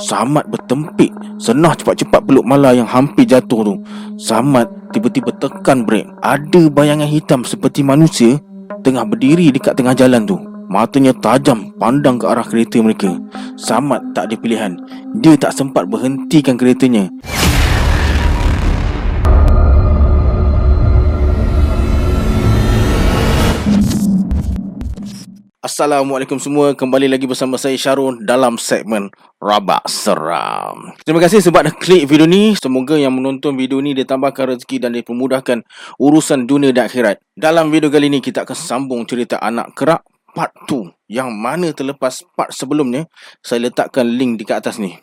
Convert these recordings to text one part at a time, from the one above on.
Samad bertempik. Senah cepat-cepat peluk Mala yang hampir jatuh tu. Samad tiba-tiba tekan brek Ada bayangan hitam seperti manusia Tengah berdiri dekat tengah jalan tu. Matanya tajam pandang ke arah kereta mereka. Samad tak ada pilihan. Dia tak sempat berhentikan keretanya Assalamualaikum semua. Kembali lagi bersama saya Syarul Dalam segmen Rabak Seram. Terima kasih sebab dah klik video ni. Semoga yang menonton video ni Dia tambahkan rezeki dan dipermudahkan Urusan dunia dan akhirat. Dalam video kali ni Kita akan sambung cerita anak kerak Part 2 Yang mana terlepas part sebelumnya Saya letakkan link dekat atas ni.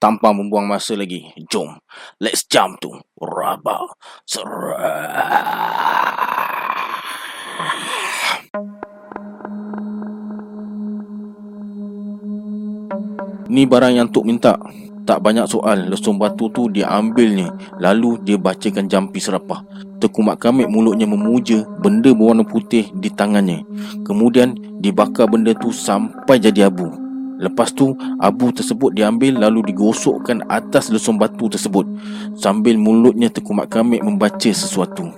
Tanpa membuang masa lagi. Jom Let's jump to Rabak Seram Ni barang yang Tok minta. Tak banyak soal Lesung batu tu dia ambilnya. Lalu dia bacakan jampi serapah. Tekumak kamik mulutnya memuja Benda berwarna putih di tangannya. Kemudian dibakar benda tu sampai jadi abu. Lepas tu abu tersebut diambil lalu digosokkan atas lesung batu tersebut. Sambil mulutnya tekumak kamik membaca sesuatu.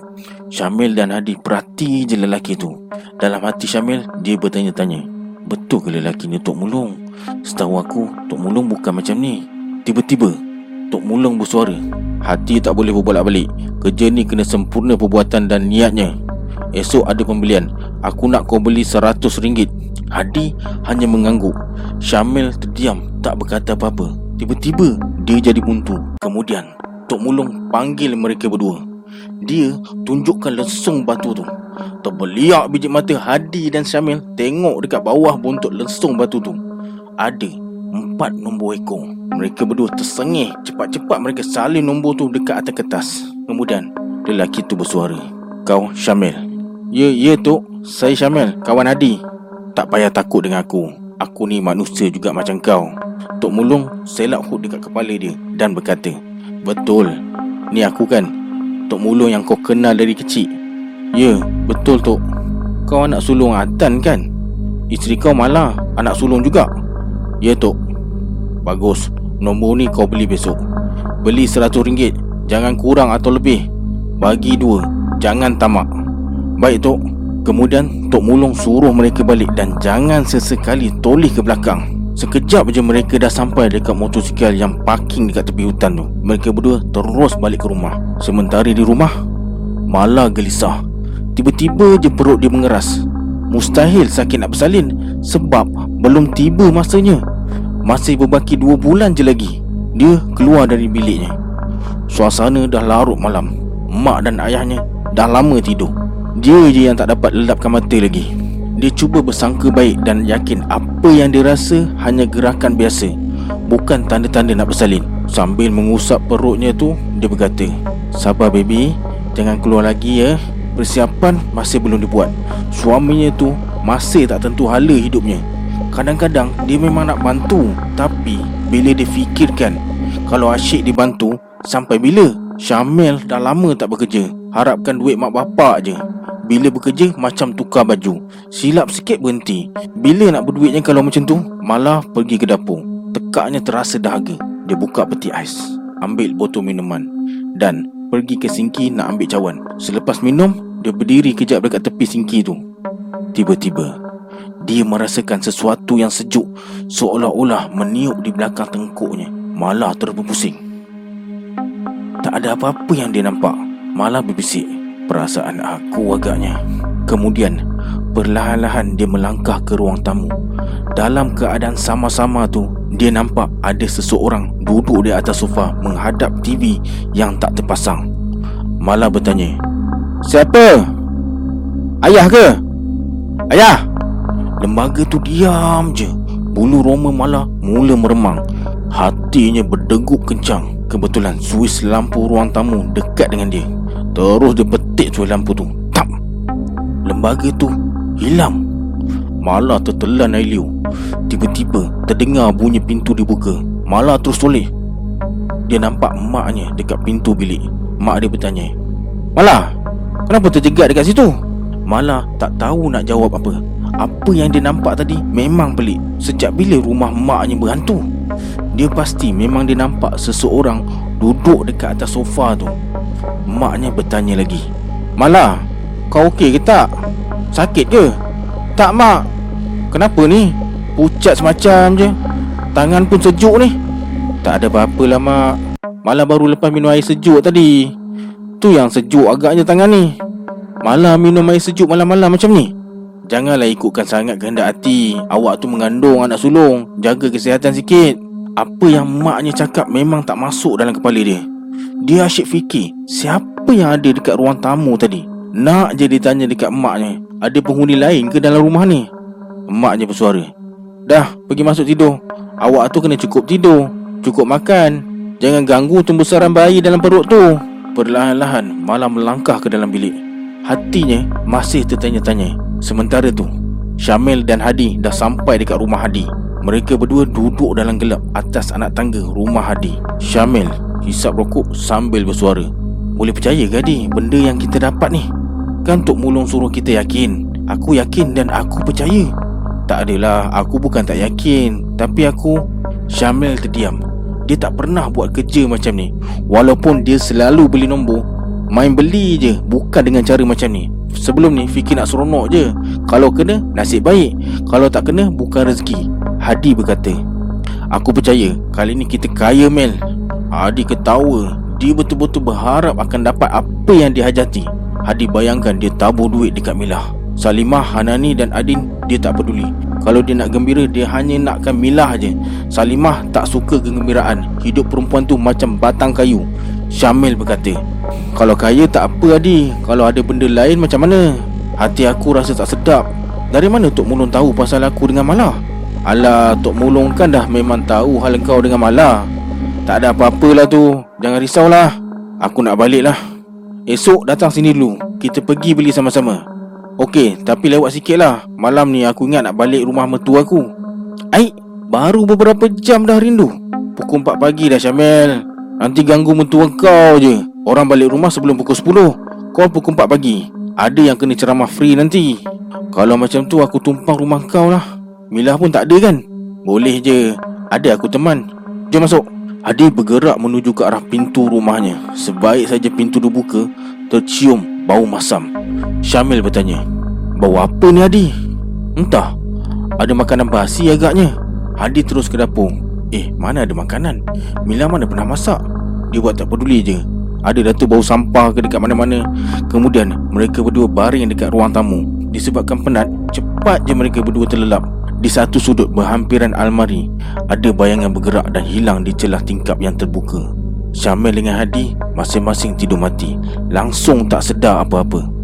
Syamil dan Hadi perhati je lelaki tu. Dalam hati Syamil dia bertanya-tanya Betul ke lelaki ni Tok Mulung? Setahu aku Tok Mulung bukan macam ni. Tiba-tiba Tok Mulung bersuara Hati tak boleh berbolak balik Kerja ni kena sempurna perbuatan dan niatnya. Esok ada pembelian. Aku nak kau beli seratus ringgit. Hadi hanya mengangguk. Syamil terdiam Tak berkata apa-apa. Tiba-tiba Dia jadi buntu. Kemudian Tok Mulung panggil mereka berdua Dia tunjukkan lesung batu tu Terbeliak biji mata Hadi dan Syamil Tengok dekat bawah buntut lesung batu tu ada empat nombor ekor. Mereka berdua tersengih. Cepat-cepat mereka salin nombor tu dekat atas kertas. Kemudian, lelaki tu bersuara. Kau Syamil. Ya, ya tu. Saya Syamil, kawan Adi. Tak payah takut dengan aku. Aku ni manusia juga macam kau. Tok Mulung selak hook dekat kepala dia dan berkata, Betul. Ni aku kan? Tok Mulung yang kau kenal dari kecil. Ya, betul Tok. Kau anak sulung Atan kan? Isteri kau malah anak sulung juga. Ya Tok. Bagus. Nombor ni kau beli besok. Beli seratus ringgit. Jangan kurang atau lebih. Bagi dua. Jangan tamak. Baik Tok. Kemudian Tok Mulung suruh mereka balik Dan jangan sesekali toleh ke belakang Sekejap je mereka dah sampai dekat motosikal yang parking dekat tepi hutan tu. Mereka berdua terus balik ke rumah. Sementara di rumah Malah gelisah. Tiba-tiba je perut dia mengeras. Mustahil sakit nak bersalin Sebab belum tiba masanya. Masih berbaki dua bulan je lagi Dia keluar dari biliknya. Suasana dah larut malam. Mak dan ayahnya dah lama tidur. Dia je yang tak dapat lelapkan mata lagi Dia cuba bersangka baik dan yakin Apa yang dia rasa hanya gerakan biasa Bukan tanda-tanda nak bersalin. Sambil mengusap perutnya tu Dia berkata Sabar baby. Jangan keluar lagi ya. Persiapan masih belum dibuat. Suaminya tu masih tak tentu hala hidupnya. Kadang-kadang dia memang nak bantu Tapi bila dia fikirkan Kalau asyik dibantu Sampai bila? Syamil dah lama tak bekerja Harapkan duit mak bapak je Bila bekerja macam tukar baju Silap sikit berhenti Bila nak berduitnya kalau macam tu Malah pergi ke dapur Tekaknya terasa dahaga Dia buka peti ais Ambil botol minuman Dan pergi ke sinki nak ambil cawan. Selepas minum, dia berdiri kejap dekat tepi sinki tu. Tiba-tiba, dia merasakan sesuatu yang sejuk seolah-olah meniup di belakang tengkuknya. Malah terus berpusing. Tak ada apa-apa yang dia nampak. Malah berbisik. Perasaan aku agaknya. Kemudian, perlahan-lahan dia melangkah ke ruang tamu. Dalam keadaan sama-sama tu, dia nampak ada seseorang duduk di atas sofa menghadap TV yang tak terpasang. Malah bertanya, Siapa? Ayah ke? Ayah! Lembaga tu diam je. Bulu roma malah mula meremang. Hatinya berdegup kencang. Kebetulan suis lampu ruang tamu dekat dengan dia. Terus dia betik suis lampu tu. Tap! Lembaga tu hilang. Malah tertelan air liu Tiba-tiba terdengar bunyi pintu dibuka Malah terus toleh Dia nampak maknya dekat pintu bilik Mak dia bertanya Malah, kenapa terjegat dekat situ? Malah tak tahu nak jawab apa Apa yang dia nampak tadi memang pelik Sejak bila rumah maknya berhantu? Dia pasti memang dia nampak seseorang duduk dekat atas sofa tu Maknya bertanya lagi Mala, kau okey ke tak? Sakit ke? Tak mak. Kenapa ni? Pucat semacam je. Tangan pun sejuk ni. Tak ada apa-apa lah mak. Malah baru lepas minum air sejuk tadi. Tu yang sejuk agaknya tangan ni. Malah minum air sejuk malam-malam macam ni. Janganlah ikutkan sangat kehendak hati. Awak tu mengandung anak sulung. Jaga kesihatan sikit Apa yang maknya cakap memang tak masuk dalam kepala dia? Dia asyik fikir Siapa yang ada dekat ruang tamu tadi? Nak je dia tanya dekat maknya Ada penghuni lain ke dalam rumah ni? Maknya bersuara Dah pergi masuk tidur. Awak tu kena cukup tidur Cukup makan. Jangan ganggu tumbusaran bayi dalam perut tu. Perlahan-lahan malam melangkah ke dalam bilik. Hatinya masih tertanya-tanya. Sementara tu Syamil dan Hadi dah sampai dekat rumah Hadi Mereka berdua duduk dalam gelap Atas anak tangga rumah Hadi Syamil hisap rokok sambil bersuara. Boleh percaya ke Hadi Benda yang kita dapat ni? Kan Tok Mulung suruh kita yakin. Aku yakin dan aku percaya. Tak adalah, aku bukan tak yakin Tapi aku Syamil terdiam. Dia tak pernah buat kerja macam ni. Walaupun dia selalu beli nombor Main beli je Bukan dengan cara macam ni Sebelum ni fikir nak seronok je. Kalau kena nasib baik. Kalau tak kena bukan rezeki. Hadi berkata Aku percaya Kali ni kita kaya Mel. Hadi ketawa. Dia betul-betul berharap akan dapat apa yang dihajati Hadi bayangkan dia tabur duit dekat Milah. Salimah, Hanani dan Adin dia tak peduli. Kalau dia nak gembira dia hanya nakkan milah je Salimah tak suka kegembiraan. Hidup perempuan tu macam batang kayu. Syamil berkata Kalau kaya tak apa Adi. Kalau ada benda lain macam mana? Hati aku rasa tak sedap. Dari mana Tok Mulung tahu pasal aku dengan Malah Alah Tok Mulung kan dah memang tahu hal kau dengan Malah Tak ada apa-apalah tu. Jangan risaulah Aku nak balik lah. Esok datang sini dulu. Kita pergi beli sama-sama. Okey, tapi lewat sikit lah. Malam ni aku ingat nak balik rumah mertua aku. Aik, baru beberapa jam dah rindu. Pukul 4 pagi dah Syamil Nanti ganggu mertua kau je Orang balik rumah sebelum pukul 10 Kau pukul 4 pagi. Ada yang kena ceramah free nanti. Kalau macam tu aku tumpang rumah kau lah. Milah pun tak ada kan? Boleh je. Ada aku teman. Jom masuk. Adi bergerak menuju ke arah pintu rumahnya. Sebaik saja pintu dibuka Tercium bau masam. Syamil bertanya Bau apa ni Hadi? Entah. Ada makanan basi agaknya. Hadi terus ke dapur. Eh mana ada makanan? Mila mana pernah masak? Dia buat tak peduli je Ada datuk bau sampah ke dekat mana-mana. Kemudian mereka berdua baring dekat ruang tamu. Disebabkan penat Cepat je mereka berdua terlelap. Di satu sudut berhampiran almari Ada bayangan bergerak dan hilang di celah tingkap yang terbuka. Syamil dengan Hadi masing-masing tidur mati. Langsung tak sedar apa-apa.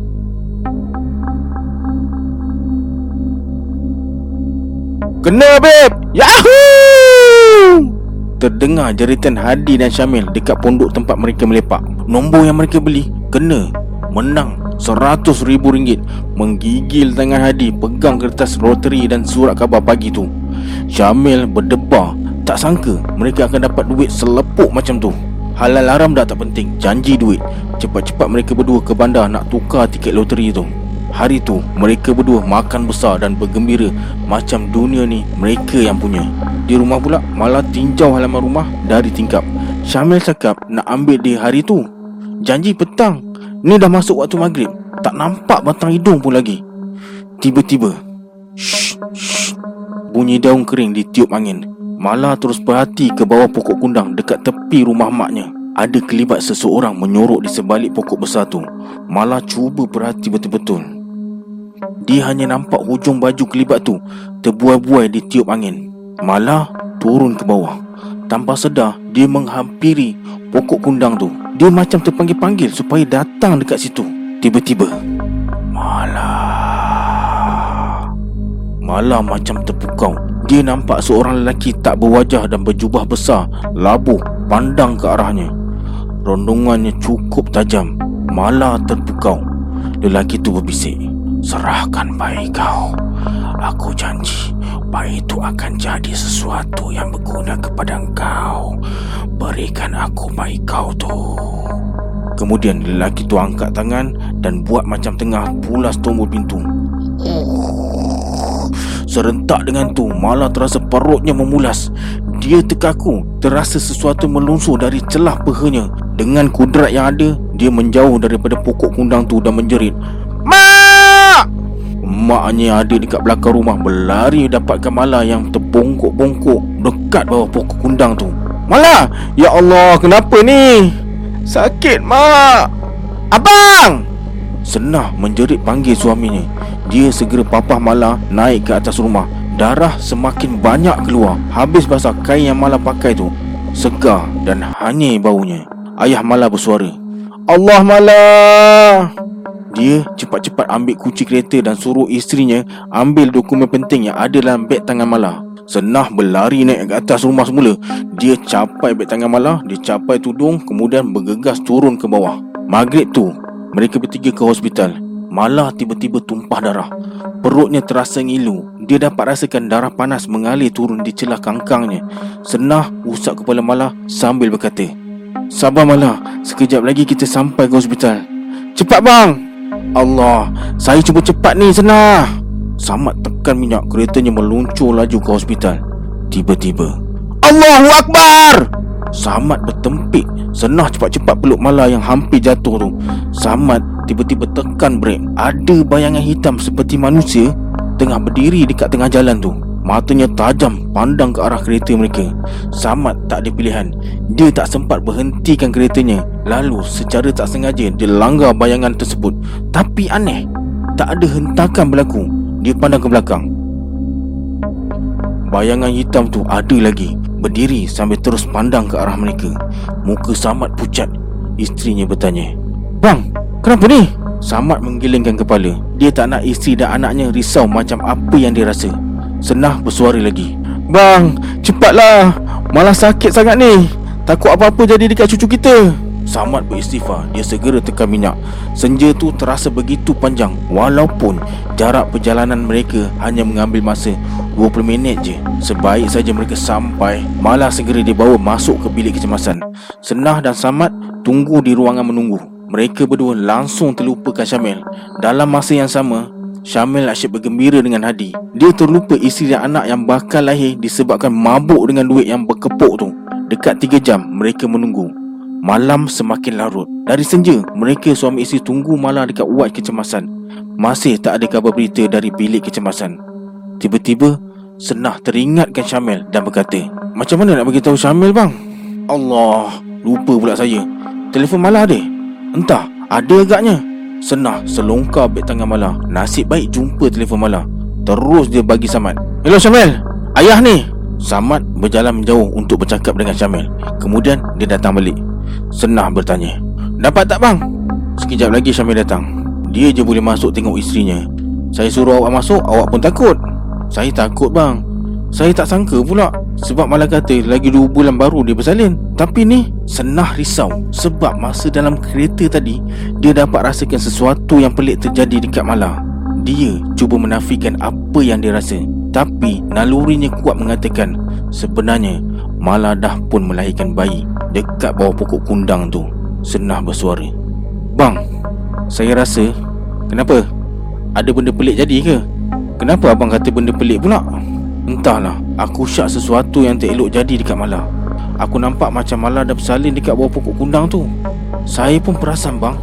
Kena beb Yahoo Terdengar jeritan Hadi dan Syamil Dekat pondok tempat mereka melepak. Nombor yang mereka beli Kena Menang Seratus ribu ringgit. Menggigil tangan Hadi Pegang kertas rotary dan surat khabar pagi tu. Syamil berdebar. Tak sangka mereka akan dapat duit selepuk macam tu. Halal haram dah tak penting. Janji duit. Cepat-cepat mereka berdua ke bandar Nak tukar tiket loteri tu Hari tu mereka berdua makan besar dan bergembira Macam dunia ni mereka yang punya. Di rumah pula malah tinjau halaman rumah dari tingkap. Syamil cakap nak ambil dia hari tu. Janji petang. Ni dah masuk waktu maghrib. Tak nampak batang hidung pun lagi. Tiba-tiba shh, shh, Bunyi daun kering ditiup angin. Mala terus perhati ke bawah pokok kundang dekat tepi rumah maknya. Ada kelibat seseorang menyorok di sebalik pokok besar tu. Mala cuba perhati betul-betul. Dia hanya nampak hujung baju kelibat tu terbuai-buai di tiup angin. Mala turun ke bawah. Tanpa sedar, dia menghampiri pokok kundang tu. Dia macam terpanggil-panggil supaya datang dekat situ. Tiba-tiba, Mala. Mala macam terpukau dia nampak seorang lelaki tak berwajah dan berjubah besar Labuh pandang ke arahnya Rondongannya cukup tajam Malah terpukau Lelaki itu berbisik Serahkan bayi kau. Aku janji Bayi itu akan jadi sesuatu yang berguna kepada engkau. Berikan aku bayi kau tu. Kemudian lelaki itu angkat tangan Dan buat macam tengah pulas tombol pintu. Serentak dengan tu Malah terasa perutnya memulas. Dia terkaku Terasa sesuatu melunsur dari celah pehanya. Dengan kudrat yang ada Dia menjauh daripada pokok kundang tu dan menjerit! Maknya ada dekat belakang rumah Berlari dapatkan Mala yang terbongkok-bongkok Dekat bawah pokok kundang tu Mala! Ya Allah, kenapa ni? Sakit, Mak! Abang! Senah menjerit panggil suaminya Dia segera papah Mala naik ke atas rumah Darah semakin banyak keluar Habis basah kain yang Mala pakai tu Segar dan hanyir baunya Ayah Mala bersuara Allah Mala Dia cepat-cepat ambil kunci kereta dan suruh isterinya Ambil dokumen penting yang ada dalam beg tangan Mala Senah berlari naik ke atas rumah semula Dia capai beg tangan Mala Dia capai tudung Kemudian bergegas turun ke bawah Maghrib tu Mereka bertiga ke hospital Mala tiba-tiba tumpah darah Perutnya terasa ngilu dia dapat rasakan darah panas mengalir turun di celah kangkangnya. Senah usap kepala Mala sambil berkata, Sabar Mala, sekejap lagi kita sampai ke hospital. Cepat bang! Allah, saya cuba cepat ni Senah. Samad tekan minyak keretanya meluncur laju ke hospital. Tiba-tiba, Allahu Akbar! Samad bertempik Senah cepat-cepat peluk Mala yang hampir jatuh tu Samad tiba-tiba tekan brek Ada bayangan hitam seperti manusia tengah berdiri dekat tengah jalan tu Matanya tajam pandang ke arah kereta mereka. Samad tak ada pilihan. Dia tak sempat berhentikan keretanya. Lalu secara tak sengaja dia langgar bayangan tersebut. Tapi aneh Tak ada hentakan berlaku. Dia pandang ke belakang. Bayangan hitam tu ada lagi. Berdiri sambil terus pandang ke arah mereka. Muka Samad pucat. Isterinya bertanya Bang, kenapa ni? Samad menggelengkan kepala. Dia tak nak isteri dan anaknya risau macam apa yang dia rasa Senah bersuara lagi. Bang, cepatlah. Malah sakit sangat ni. Takut apa-apa jadi dekat cucu kita. Samad beristighfar Dia segera tekan minyak. Senja tu terasa begitu panjang Walaupun jarak perjalanan mereka Hanya mengambil masa 20 minit je. Sebaik saja mereka sampai Malah segera dibawa masuk ke bilik kecemasan. Senah dan Samad tunggu di ruangan menunggu. Mereka berdua langsung terlupakan Syamil. Dalam masa yang sama Syamil asyik bergembira dengan Hadi. Dia terlupa isteri dan anak yang bakal lahir Disebabkan mabuk dengan duit yang berkepuk tu. Dekat 3 jam mereka menunggu. Malam semakin larut. Dari senja mereka suami isteri tunggu malam dekat uat kecemasan. Masih tak ada kabar berita dari bilik kecemasan. Tiba-tiba Senah teringatkan Syamil dan berkata Macam mana nak beritahu Syamil bang? Allah Lupa pula saya. Telefon malah ada. Entah, ada agaknya Senah selongkar beg tangan Mala. Nasib baik jumpa telefon Mala. Terus dia bagi Samad Hello Syamil, ayah ni. Samad berjalan menjauh untuk bercakap dengan Syamil Kemudian dia datang balik. Senah bertanya Dapat tak bang? Sekejap lagi Syamil datang. Dia je boleh masuk tengok isterinya. Saya suruh awak masuk, awak pun takut. Saya takut bang. Saya tak sangka pula sebab malah kata lagi 2 bulan baru dia bersalin Tapi ni senah risau Sebab masa dalam kereta tadi Dia dapat rasakan sesuatu yang pelik terjadi dekat Mala Dia cuba menafikan apa yang dia rasa Tapi nalurinya kuat mengatakan Sebenarnya Mala dah pun melahirkan bayi Dekat bawah pokok kundang tu Senah bersuara Bang Saya rasa Kenapa? Ada benda pelik jadi ke? Kenapa abang kata benda pelik pula? Entahlah, aku syak sesuatu yang tak elok jadi dekat Mala. Aku nampak macam Mala dah bersalin dekat bawah pokok kundang tu. Saya pun perasan bang,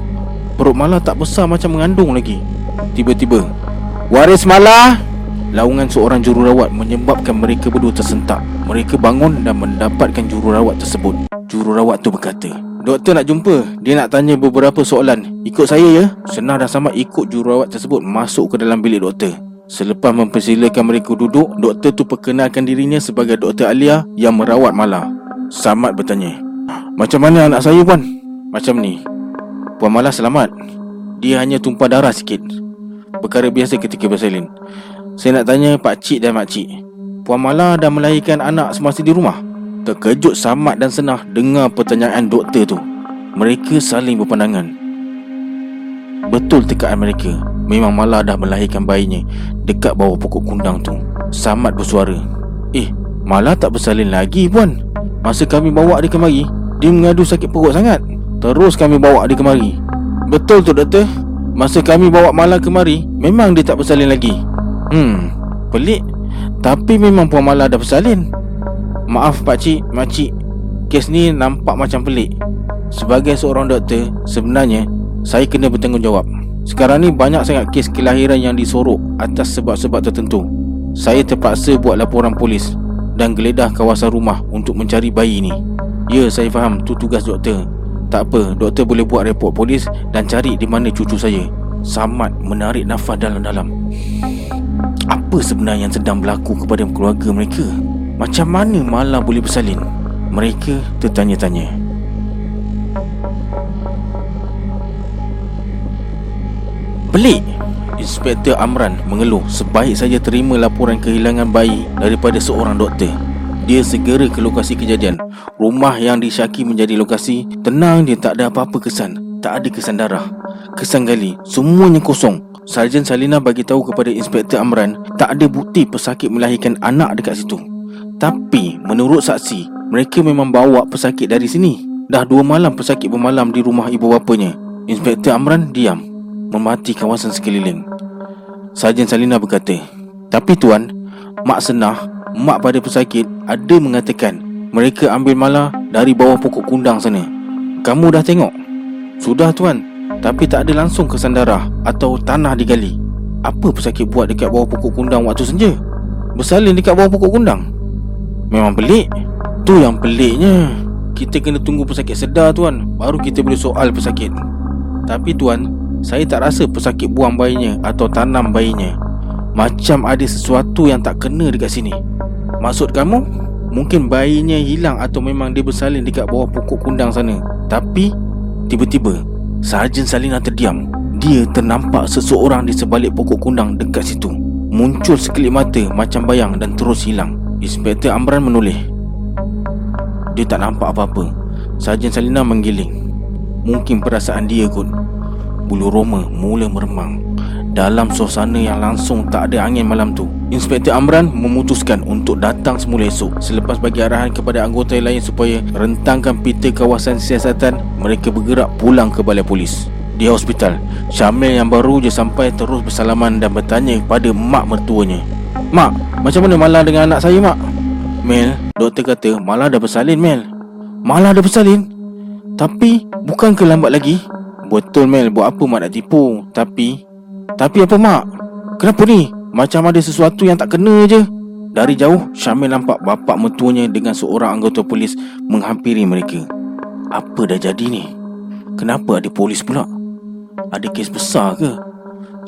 perut Mala tak besar macam mengandung lagi. Tiba-tiba, Waris Mala! Laungan seorang jururawat menyebabkan mereka berdua tersentak. Mereka bangun dan mendapatkan jururawat tersebut. Jururawat tu berkata, Doktor nak jumpa Dia nak tanya beberapa soalan Ikut saya ya Senang dan sama ikut jururawat tersebut Masuk ke dalam bilik doktor Selepas mempersilakan mereka duduk, doktor tu perkenalkan dirinya sebagai Doktor Alia yang merawat Mala. Samad bertanya, Macam mana anak saya puan? Macam ni. Puan Mala selamat. Dia hanya tumpah darah sikit. Perkara biasa ketika bersalin. Saya nak tanya Pak Cik dan Mak Cik. Puan Mala dah melahirkan anak semasa di rumah? Terkejut Samad dan Senah dengar pertanyaan doktor tu. Mereka saling berpandangan. Betul tekaan mereka Memang Mala dah melahirkan bayinya Dekat bawah pokok kundang tu. Samad bersuara. Eh, Mala tak bersalin lagi puan. Masa kami bawa dia kemari Dia mengadu sakit perut sangat. Terus kami bawa dia kemari. Betul tu doktor? Masa kami bawa Mala kemari Memang dia tak bersalin lagi. Hmm, pelik. Tapi memang puan Mala dah bersalin. Maaf pakcik, makcik Kes ni nampak macam pelik. Sebagai seorang doktor Sebenarnya Saya kena bertanggungjawab. Sekarang ni banyak sangat kes kelahiran yang disorok Atas sebab-sebab tertentu. Saya terpaksa buat laporan polis Dan geledah kawasan rumah Untuk mencari bayi ni. Ya saya faham tu tugas doktor. Tak apa doktor boleh buat report polis Dan cari di mana cucu saya. Samad menarik nafas dalam-dalam. Apa sebenarnya yang sedang berlaku kepada keluarga mereka? Macam mana Mala boleh bersalin? Mereka tertanya-tanya Pelik Inspektor Amran mengeluh sebaik saja terima laporan kehilangan bayi daripada seorang doktor. Dia segera ke lokasi kejadian. Rumah yang disyaki menjadi lokasi tenang dia tak ada apa-apa kesan. Tak ada kesan darah. Kesan gali, semuanya kosong. Sarjan Salina bagi tahu kepada Inspektor Amran tak ada bukti pesakit melahirkan anak dekat situ. Tapi menurut saksi, mereka memang bawa pesakit dari sini. Dah dua malam pesakit bermalam di rumah ibu bapanya. Inspektor Amran diam, memati kawasan sekeliling. Sarjan Salina berkata, "Tapi tuan, mak senah, mak pada pesakit ada mengatakan mereka ambil mala dari bawah pokok kundang sana. Kamu dah tengok?" "Sudah tuan, tapi tak ada langsung kesan darah atau tanah digali. Apa pesakit buat dekat bawah pokok kundang waktu senja? Bersalin dekat bawah pokok kundang?" Memang pelik Tu yang peliknya Kita kena tunggu pesakit sedar tuan Baru kita boleh soal pesakit Tapi tuan Saya tak rasa pesakit buang bayinya Atau tanam bayinya. Macam ada sesuatu yang tak kena dekat sini. Maksud kamu Mungkin bayinya hilang Atau memang dia bersalin dekat bawah pokok kundang sana. Tapi Tiba-tiba Sarjan Salina terdiam. Dia ternampak seseorang di sebalik pokok kundang dekat situ. Muncul sekelip mata macam bayang dan terus hilang. Inspektor Amran menoleh. Dia tak nampak apa-apa. Sarjan Salina menggiling. Mungkin perasaan dia kot Bulu roma mula meremang Dalam suasana yang langsung tak ada angin malam tu Inspektor Amran memutuskan untuk datang semula esok Selepas bagi arahan kepada anggota lain supaya rentangkan pita kawasan siasatan Mereka bergerak pulang ke balai polis Di hospital, Syamil yang baru je sampai terus bersalaman dan bertanya kepada mak mertuanya Mak, macam mana malam dengan anak saya mak? Mel, doktor kata malah dah bersalin Mel Malah dah bersalin? Tapi, bukan ke lambat lagi? Betul Mel, buat apa mak nak tipu Tapi, tapi apa mak? Kenapa ni? Macam ada sesuatu yang tak kena je Dari jauh, Syamil nampak bapa mertuanya dengan seorang anggota polis menghampiri mereka Apa dah jadi ni? Kenapa ada polis pula? Ada kes besar ke?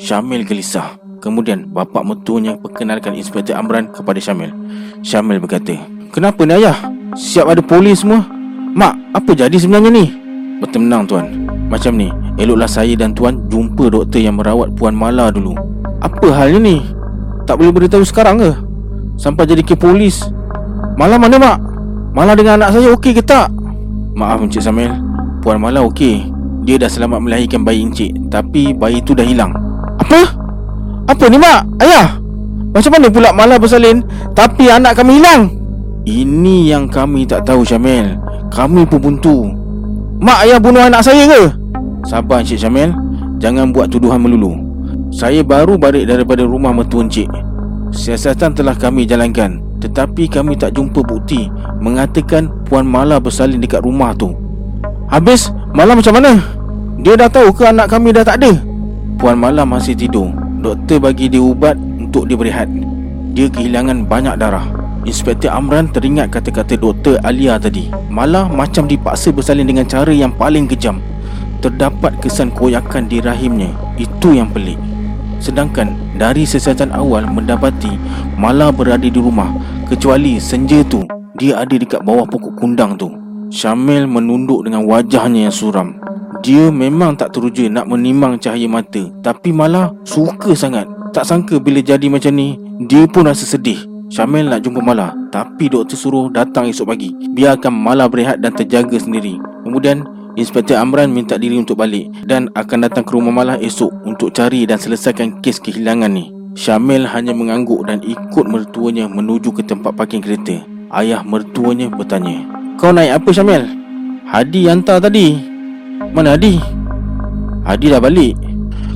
Syamil gelisah Kemudian bapa mertuanya perkenalkan Inspektor Amran kepada Syamil. Syamil berkata, "Kenapa ni ayah? Siap ada polis semua." "Mak, apa jadi sebenarnya ni?" "Bertenang tuan. Macam ni, eloklah saya dan tuan jumpa doktor yang merawat puan Mala dulu." "Apa halnya ni? Tak boleh beritahu sekarang ke? Sampai jadi ke polis." "Mala mana mak? Mala dengan anak saya okey ke tak?" "Maaf Encik Syamil, puan Mala okey. Dia dah selamat melahirkan bayi encik, tapi bayi tu dah hilang." "Apa?" Apa ni mak? Ayah Macam mana pula malah bersalin Tapi anak kami hilang Ini yang kami tak tahu Syamil Kami pun buntu Mak ayah bunuh anak saya ke? Sabar Encik Syamil. Jangan buat tuduhan melulu. Saya baru balik daripada rumah mertua Encik. Siasatan telah kami jalankan Tetapi kami tak jumpa bukti Mengatakan Puan Mala bersalin dekat rumah tu. Habis Mala macam mana? Dia dah tahu ke anak kami dah tak ada? Puan Mala masih tidur. Doktor bagi dia ubat untuk dia berehat Dia kehilangan banyak darah Inspektor Amran teringat kata-kata Doktor Alia tadi. Malah macam dipaksa bersalin dengan cara yang paling kejam. Terdapat kesan koyakan di rahimnya. Itu yang pelik. Sedangkan dari sesiasatan awal mendapati Mala berada di rumah Kecuali senja tu Dia ada dekat bawah pokok kundang tu. Syamil menunduk dengan wajahnya yang suram. Dia memang tak teruja nak menimang cahaya mata Tapi malah suka sangat. Tak sangka bila jadi macam ni Dia pun rasa sedih Syamil nak jumpa Mala Tapi doktor suruh datang esok pagi. Biarkan Mala berehat dan terjaga sendiri. Kemudian Inspektor Amran minta diri untuk balik Dan akan datang ke rumah Mala esok Untuk cari dan selesaikan kes kehilangan ni. Syamil hanya mengangguk dan ikut mertuanya menuju ke tempat parking kereta. Ayah mertuanya bertanya Kau naik apa Syamil? Hadi hantar tadi. Mana Adi? Adi dah balik.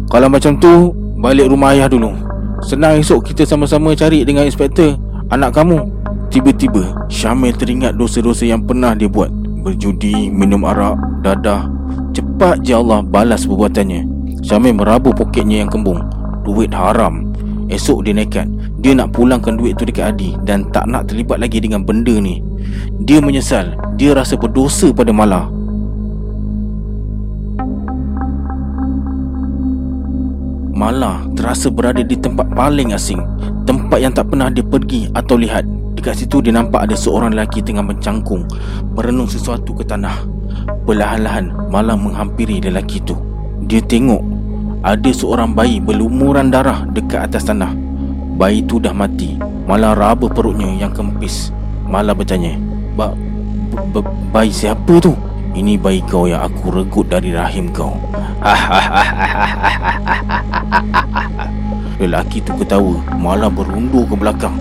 Kalau macam tu Balik rumah ayah dulu Senang esok kita sama-sama cari dengan inspektor Anak kamu. Tiba-tiba Syamil teringat dosa-dosa yang pernah dia buat. Berjudi, minum arak, dadah. Cepat je Allah balas perbuatannya. Syamil merabu poketnya yang kembung. Duit haram. Esok dia nekat. Dia nak pulangkan duit tu dekat Adi Dan tak nak terlibat lagi dengan benda ni. Dia menyesal. Dia rasa berdosa pada Mala Mala terasa berada di tempat paling asing. Tempat yang tak pernah dia pergi atau lihat. Dekat situ dia nampak ada seorang lelaki tengah mencangkung Merenung sesuatu ke tanah. Perlahan-lahan malam menghampiri lelaki itu. Dia tengok Ada seorang bayi berlumuran darah dekat atas tanah. Bayi itu dah mati. Malah raba perutnya yang kempis. Malah bertanya ba, ba, Bayi siapa tu? Ini bayi kau yang aku regut dari rahim kau. Lelaki tu ketawa Malah berundur ke belakang.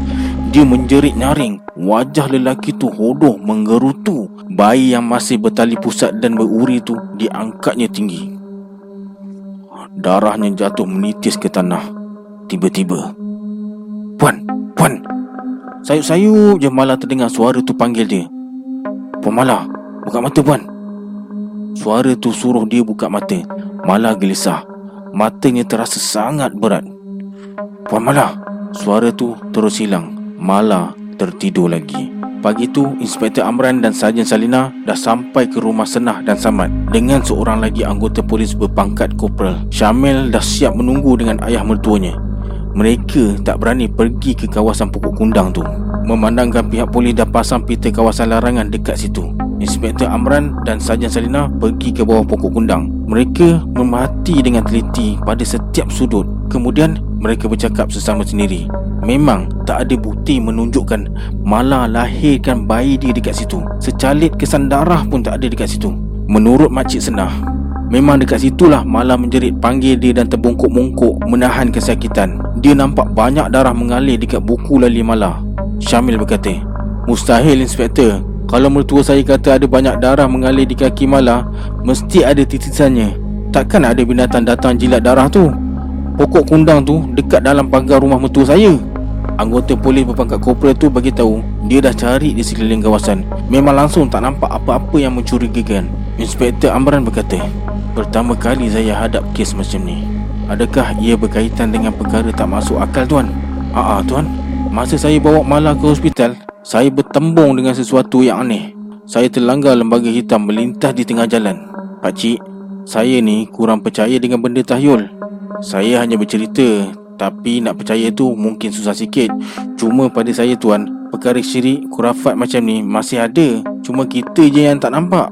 Dia menjerit nyaring Wajah lelaki tu hodoh menggerutu. Bayi yang masih bertali pusat dan beruri tu Diangkatnya tinggi. Darahnya jatuh menitis ke tanah. Tiba-tiba Puan, Puan. Sayup-sayup je malah terdengar suara tu panggil dia. Puan Mala, buka mata Puan Suara tu suruh dia buka mata Mala gelisah Matanya terasa sangat berat Puan Mala Suara tu terus hilang Mala tertidur lagi. Pagi itu, Inspektor Amran dan Sarjan Salina dah sampai ke rumah Senah dan Samad dengan seorang lagi anggota polis berpangkat Kopral. Syamil dah siap menunggu dengan ayah mertuanya. Mereka tak berani pergi ke kawasan pokok kundang tu. Memandangkan pihak polis dah pasang pita kawasan larangan dekat situ. Inspektor Amran dan Sarjan Salina pergi ke bawah pokok kundang. Mereka memati dengan teliti pada setiap sudut. Kemudian mereka bercakap sesama sendiri. Memang tak ada bukti menunjukkan Mala lahirkan bayi dia dekat situ Secalit kesan darah pun tak ada dekat situ Menurut Makcik Senah Memang dekat situlah Mala menjerit panggil dia dan terbungkuk-bungkuk Menahan kesakitan. Dia nampak banyak darah mengalir dekat buku lali Mala. Syamil berkata Mustahil Inspektor. Kalau mertua saya kata ada banyak darah mengalir di kaki Mala Mesti ada titisannya. Takkan ada binatang datang jilat darah tu? Pokok kundang tu dekat dalam pagar rumah mertua saya. Anggota polis berpangkat korporal tu bagi tahu dia dah cari di sekeliling kawasan. Memang langsung tak nampak apa-apa yang mencurigakan. Inspektor Amran berkata, "Pertama kali saya hadap kes macam ni. Adakah ia berkaitan dengan perkara tak masuk akal tuan?" "Ah, ah tuan. Masa saya bawa Mala ke hospital, saya bertembung dengan sesuatu yang aneh. Saya terlanggar lembaga hitam melintas di tengah jalan. Pak cik, saya ni kurang percaya dengan benda tahyul. Saya hanya bercerita tapi nak percaya tu mungkin susah sikit Cuma pada saya tuan Perkara syirik, kurafat macam ni masih ada Cuma kita je yang tak nampak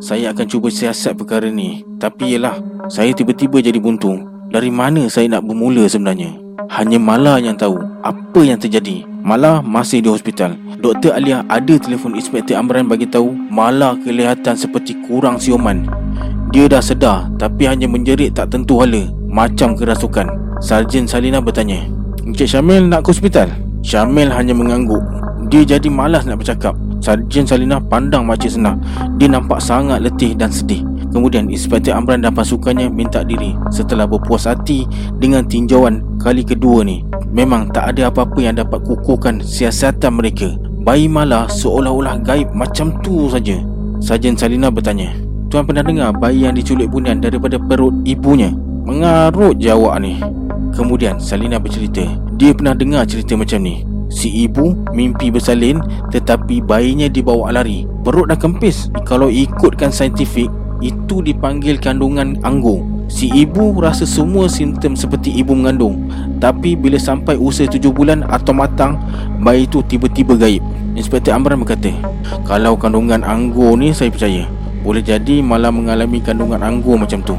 Saya akan cuba siasat perkara ni. Tapi yelah Saya tiba-tiba jadi buntung. Dari mana saya nak bermula sebenarnya? Hanya Mala yang tahu Apa yang terjadi. Mala masih di hospital. Doktor Alia ada telefon Inspektor Amran bagi tahu Mala kelihatan seperti kurang siuman. Dia dah sedar Tapi hanya menjerit tak tentu hala Macam kerasukan. Sarjan Salina bertanya Encik Syamil nak ke hospital? Syamil hanya mengangguk. Dia jadi malas nak bercakap Sarjan Salina pandang Makcik Senah Dia nampak sangat letih dan sedih. Kemudian Inspektor Amran dan pasukannya minta diri Setelah berpuas hati dengan tinjauan kali kedua ni. Memang tak ada apa-apa yang dapat kukuhkan siasatan mereka. Bayi malah seolah-olah gaib macam tu saja. Sarjan Salina bertanya Tuan pernah dengar bayi yang diculik bunian daripada perut ibunya? Mengarut jawab ni. Kemudian Salina bercerita Dia pernah dengar cerita macam ni Si ibu mimpi bersalin Tetapi bayinya dibawa lari. Perut dah kempis. Kalau ikutkan saintifik Itu dipanggil kandungan anggur. Si ibu rasa semua simptom seperti ibu mengandung. Tapi bila sampai usia tujuh bulan atau matang Bayi itu tiba-tiba gaib. Inspektor Amran berkata Kalau kandungan anggur ni saya percaya Boleh jadi malah mengalami kandungan anggur macam tu.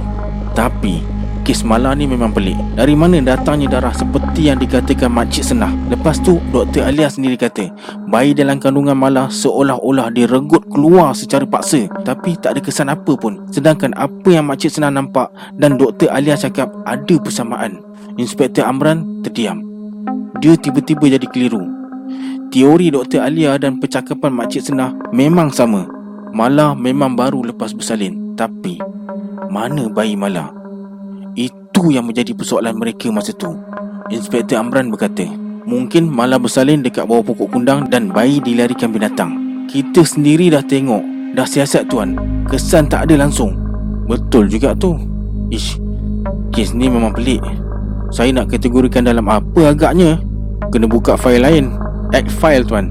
Tapi Kes Mala ni memang pelik Dari mana datangnya darah seperti yang dikatakan Makcik Senah Lepas tu Dr. Alia sendiri kata Bayi dalam kandungan Mala seolah-olah diregut keluar secara paksa Tapi tak ada kesan apa pun Sedangkan apa yang Makcik Senah nampak Dan Dr. Alia cakap ada persamaan Inspektor Amran terdiam Dia tiba-tiba jadi keliru Teori Dr. Alia dan percakapan Makcik Senah memang sama Mala memang baru lepas bersalin Tapi Mana bayi Mala? Itu yang menjadi persoalan mereka masa tu Inspektor Amran berkata Mungkin malah bersalin dekat bawah pokok kundang dan bayi dilarikan binatang. Kita sendiri dah tengok, dah siasat tuan. Kesan tak ada langsung. Betul juga tu. Ish, kes ni memang pelik. Saya nak kategorikan dalam apa agaknya? Kena buka fail lain. Act file tuan.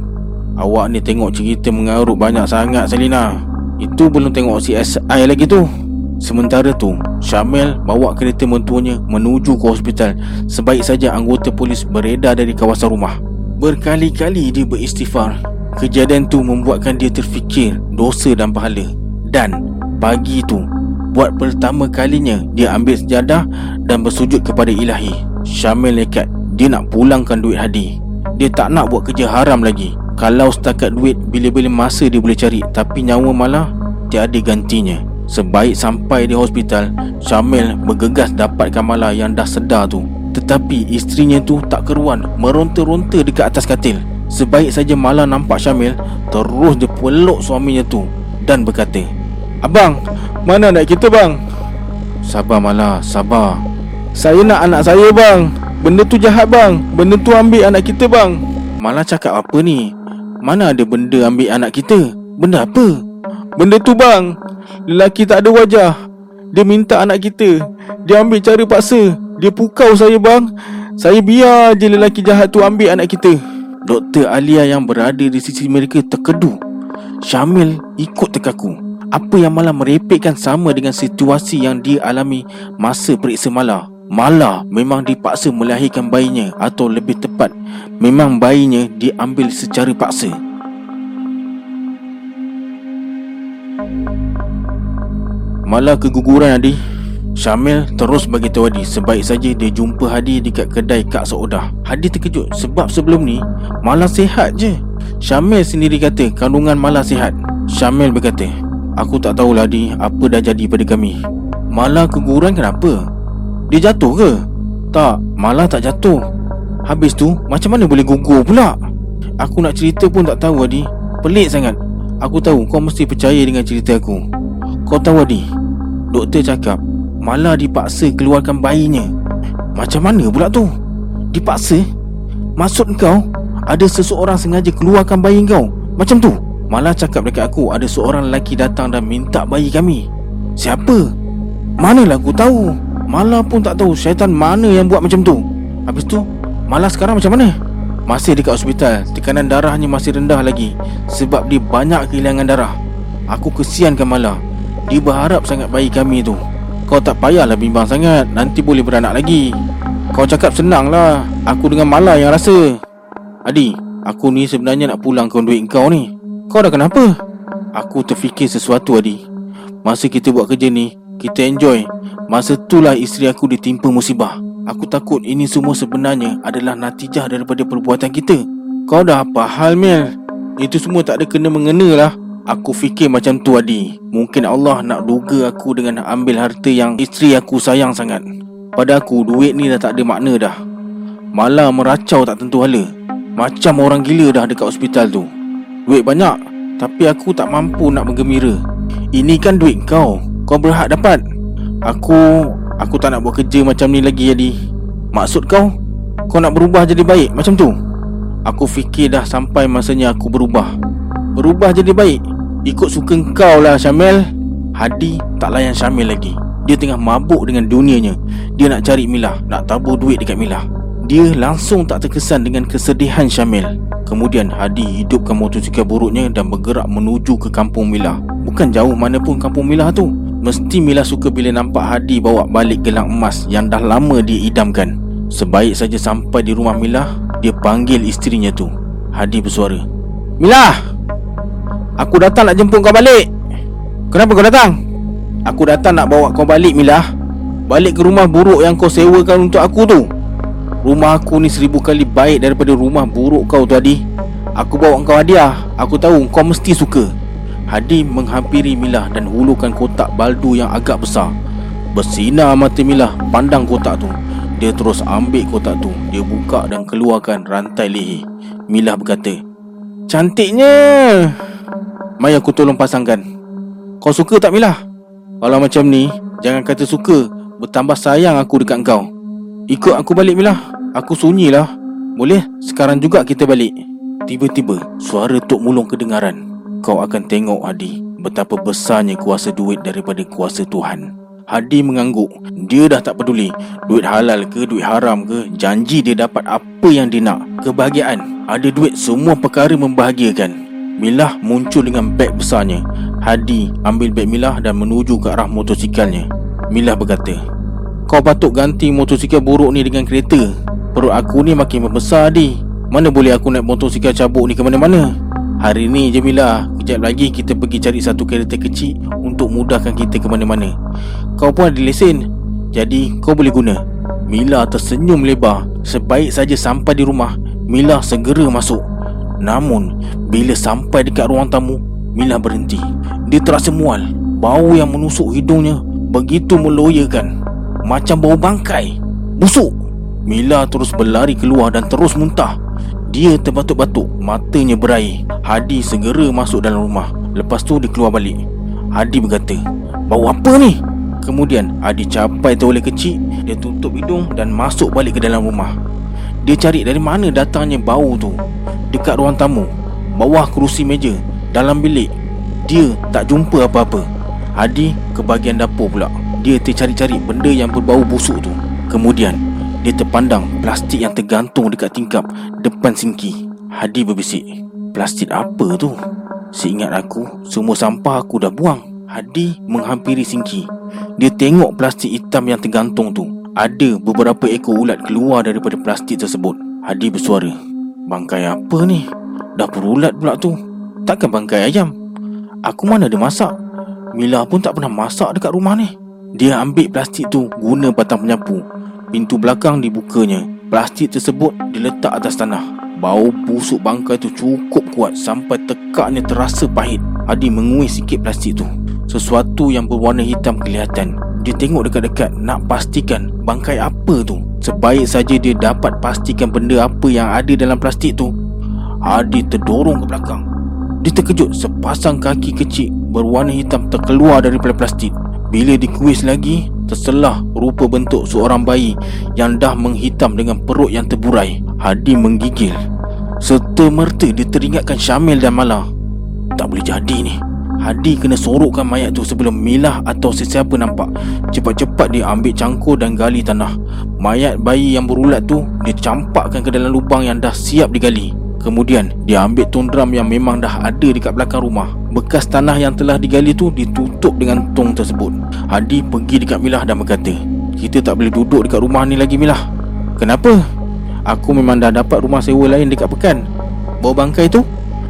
Awak ni tengok cerita mengarut banyak sangat Selina. Itu belum tengok CSI lagi tu. Sementara tu, Syamil bawa kereta mentuanya menuju ke hospital sebaik saja anggota polis beredar dari kawasan rumah. Berkali-kali dia beristighfar. Kejadian tu membuatkan dia terfikir dosa dan pahala. Dan pagi tu, buat pertama kalinya dia ambil sejadah dan bersujud kepada ilahi. Syamil nekat, dia nak pulangkan duit hadi. Dia tak nak buat kerja haram lagi. Kalau setakat duit bila-bila masa dia boleh cari Tapi nyawa malah tiada gantinya Sebaik sampai di hospital Syamil bergegas dapatkan Mala yang dah sedar tu Tetapi isterinya tu tak keruan Meronta-ronta dekat atas katil Sebaik saja Mala nampak Syamil Terus dia peluk suaminya tu Dan berkata Abang, mana anak kita bang? Sabar Mala, sabar Saya nak anak saya bang Benda tu jahat bang Benda tu ambil anak kita bang Mala cakap apa ni? Mana ada benda ambil anak kita? Benda apa? Benda tu bang. Lelaki tak ada wajah. Dia minta anak kita. Dia ambil cara paksa. Dia pukau saya bang. Saya biar je lelaki jahat tu ambil anak kita. Doktor Alia yang berada di sisi mereka terkedu. Syamil ikut tekaku Apa yang malah merepekkan sama dengan situasi yang dia alami Masa periksa malah Mala memang dipaksa melahirkan bayinya Atau lebih tepat Memang bayinya diambil secara paksa Malah keguguran Adi. Syamil terus bagi tahu Hadi Sebaik saja dia jumpa Hadi dekat kedai Kak Saudah. Hadi terkejut sebab sebelum ni Malah sihat je. Syamil sendiri kata kandungan Malah sihat. Syamil berkata Aku tak tahulah Hadi apa dah jadi pada kami. Malah keguguran kenapa? Dia jatuh ke? Tak, malah tak jatuh. Habis tu macam mana boleh gugur pula? Aku nak cerita pun tak tahu Hadi Pelik sangat. Aku tahu kau mesti percaya dengan cerita aku Kau tahu Hadi Doktor cakap Malah dipaksa keluarkan bayinya Macam mana pula tu? Dipaksa? Maksud kau Ada seseorang sengaja keluarkan bayi kau Macam tu? Malah cakap dekat aku Ada seorang lelaki datang dan minta bayi kami Siapa? Manalah aku tahu Malah pun tak tahu syaitan mana yang buat macam tu Habis tu Malah sekarang macam mana? Masih dekat hospital Tekanan darahnya masih rendah lagi Sebab dia banyak kehilangan darah Aku kesiankan Malah dia berharap sangat bayi kami tu. Kau tak payahlah bimbang sangat. Nanti boleh beranak lagi. Kau cakap senang lah Aku dengan Mala yang rasa. Adi Aku ni sebenarnya nak pulang kau duit kau ni. Kau dah kenapa? Aku terfikir sesuatu Adi. Masa kita buat kerja ni Kita enjoy. Masa itulah isteri aku ditimpa musibah. Aku takut ini semua sebenarnya Adalah natijah daripada perbuatan kita. Kau dah apa hal Mel? Itu semua tak ada kena-mengena lah Aku fikir macam tu Adi. Mungkin Allah nak duga aku dengan ambil harta yang isteri aku sayang sangat. Pada aku duit ni dah tak ada makna dah. Malah meracau tak tentu hala. Macam orang gila dah dekat hospital tu. Duit banyak Tapi aku tak mampu nak bergembira. Ini kan duit kau. Kau berhak dapat. Aku Aku tak nak buat kerja macam ni lagi Adi. Maksud kau? Kau nak berubah jadi baik macam tu? Aku fikir dah sampai masanya aku berubah. Berubah jadi baik Ikut suka kau lah Syamil. Hadi tak layan Syamil lagi. Dia tengah mabuk dengan dunianya. Dia nak cari Milah. Nak tabur duit dekat Milah. Dia langsung tak terkesan dengan kesedihan Syamil. Kemudian Hadi hidupkan motosikal buruknya Dan bergerak menuju ke kampung Milah. Bukan jauh mana pun kampung Milah tu. Mesti Milah suka bila nampak Hadi bawa balik gelang emas Yang dah lama dia idamkan. Sebaik saja sampai di rumah Milah Dia panggil isterinya tu. Hadi bersuara Milah! Aku datang nak jemput kau balik. Kenapa kau datang? Aku datang nak bawa kau balik Milah Balik ke rumah buruk yang kau sewakan untuk aku tu. Rumah aku ni seribu kali baik daripada rumah buruk kau tu Hadi Aku bawa kau hadiah Aku tahu kau mesti suka. Hadi menghampiri Milah dan hulukan kotak baldu yang agak besar. Bersinar mata Milah pandang kotak tu. Dia terus ambil kotak tu. Dia buka dan keluarkan rantai leher. Milah berkata Cantiknya Mai aku tolong pasangkan. Kau suka tak Mila? Kalau macam ni Jangan kata suka. Bertambah sayang aku dekat kau Ikut aku balik Mila Aku sunyi lah Boleh? Sekarang juga kita balik. Tiba-tiba suara Tok Mulung kedengaran. Kau akan tengok Hadi Betapa besarnya kuasa duit daripada kuasa Tuhan. Hadi mengangguk. Dia dah tak peduli. Duit halal ke, duit haram ke Janji dia dapat apa yang dia nak. Kebahagiaan. Ada duit semua perkara membahagiakan Milah muncul dengan beg besarnya. Hadi ambil beg Milah dan menuju ke arah motosikalnya. Milah berkata Kau patut ganti motosikal buruk ni dengan kereta. Perut aku ni makin membesar di Mana boleh aku naik motosikal cabuk ni ke mana-mana? Hari ni je Mila Kejap lagi kita pergi cari satu kereta kecil Untuk mudahkan kita ke mana-mana. Kau pun ada lesen. Jadi kau boleh guna. Mila tersenyum lebar. Sebaik saja sampai di rumah Mila segera masuk Namun Bila sampai dekat ruang tamu Mila berhenti. Dia terasa mual. Bau yang menusuk hidungnya Begitu meloyakan. Macam bau bangkai. Busuk. Mila terus berlari keluar dan terus muntah. Dia terbatuk-batuk. Matanya berair. Hadi segera masuk dalam rumah. Lepas tu dia keluar balik. Hadi berkata Bau apa ni? Kemudian Hadi capai toilet kecil. Dia tutup hidung dan masuk balik ke dalam rumah. Dia cari dari mana datangnya bau tu Dekat ruang tamu Bawah kerusi meja Dalam bilik Dia tak jumpa apa-apa Hadi ke bahagian dapur pula Dia tercari-cari benda yang berbau busuk tu Kemudian dia terpandang plastik yang tergantung dekat tingkap depan singki. Hadi berbisik. Plastik apa tu? Seingat aku, semua sampah aku dah buang. Hadi menghampiri singki. Dia tengok plastik hitam yang tergantung tu. Ada beberapa ekor ulat keluar daripada plastik tersebut. Hadi bersuara. Bangkai apa ni? Dah berulat pula tu. Takkan bangkai ayam? Aku mana ada masak? Mila pun tak pernah masak dekat rumah ni. Dia ambil plastik tu guna batang penyapu Pintu belakang dibukanya Plastik tersebut diletak atas tanah Bau busuk bangkai tu cukup kuat Sampai tekaknya terasa pahit Hadi menguis sikit plastik tu Sesuatu yang berwarna hitam kelihatan Dia tengok dekat-dekat Nak pastikan bangkai apa tu. Sebaik saja dia dapat pastikan benda apa yang ada dalam plastik tu Hadi terdorong ke belakang. Dia terkejut sepasang kaki kecil Berwarna hitam terkeluar daripada plastik. Bila dikuis lagi Terselah rupa bentuk seorang bayi Yang dah menghitam dengan perut yang terburai. Hadi menggigil. Serta merta dia teringatkan Syamil dan Mala. Tak boleh jadi ni Hadi kena sorokkan mayat tu sebelum Milah atau sesiapa nampak. Cepat-cepat dia ambil cangkul dan gali tanah. Mayat bayi yang berulat tu Dia campakkan ke dalam lubang yang dah siap digali. Kemudian dia ambil tundram yang memang dah ada dekat belakang rumah. Bekas tanah yang telah digali tu ditutup dengan tong tersebut. Hadi pergi dekat Milah dan berkata Kita tak boleh duduk dekat rumah ni lagi Milah. Kenapa? Aku memang dah dapat rumah sewa lain dekat Pekan. Bawa bangkai tu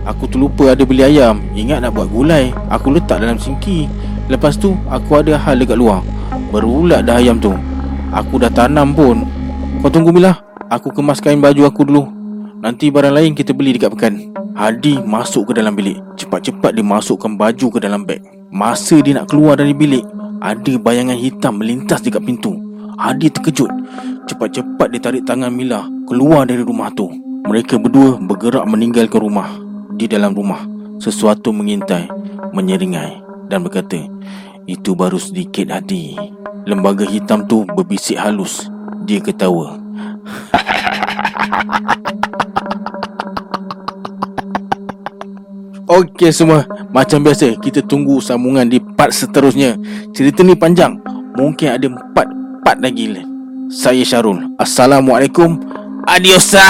Aku terlupa ada beli ayam. Ingat nak buat gulai. Aku letak dalam singki. Lepas tu aku ada hal dekat luar. Berulat dah ayam tu. Aku dah tanam pun. Kau tunggu Milah. Aku kemas kain baju aku dulu. Nanti barang lain kita beli dekat pekan. Hadi masuk ke dalam bilik. Cepat-cepat dia masukkan baju ke dalam beg. Masa dia nak keluar dari bilik Ada bayangan hitam melintas dekat pintu. Hadi terkejut. Cepat-cepat dia tarik tangan Mila Keluar dari rumah tu. Mereka berdua bergerak meninggalkan rumah Di dalam rumah. Sesuatu mengintai Menyeringai Dan berkata Itu baru sedikit Hadi Lembaga hitam tu berbisik halus. Dia ketawa. Okey semua. Macam biasa Kita tunggu sambungan di part seterusnya. Cerita ni panjang. Mungkin ada empat part lagi. Saya Syarul. Assalamualaikum. Adiosa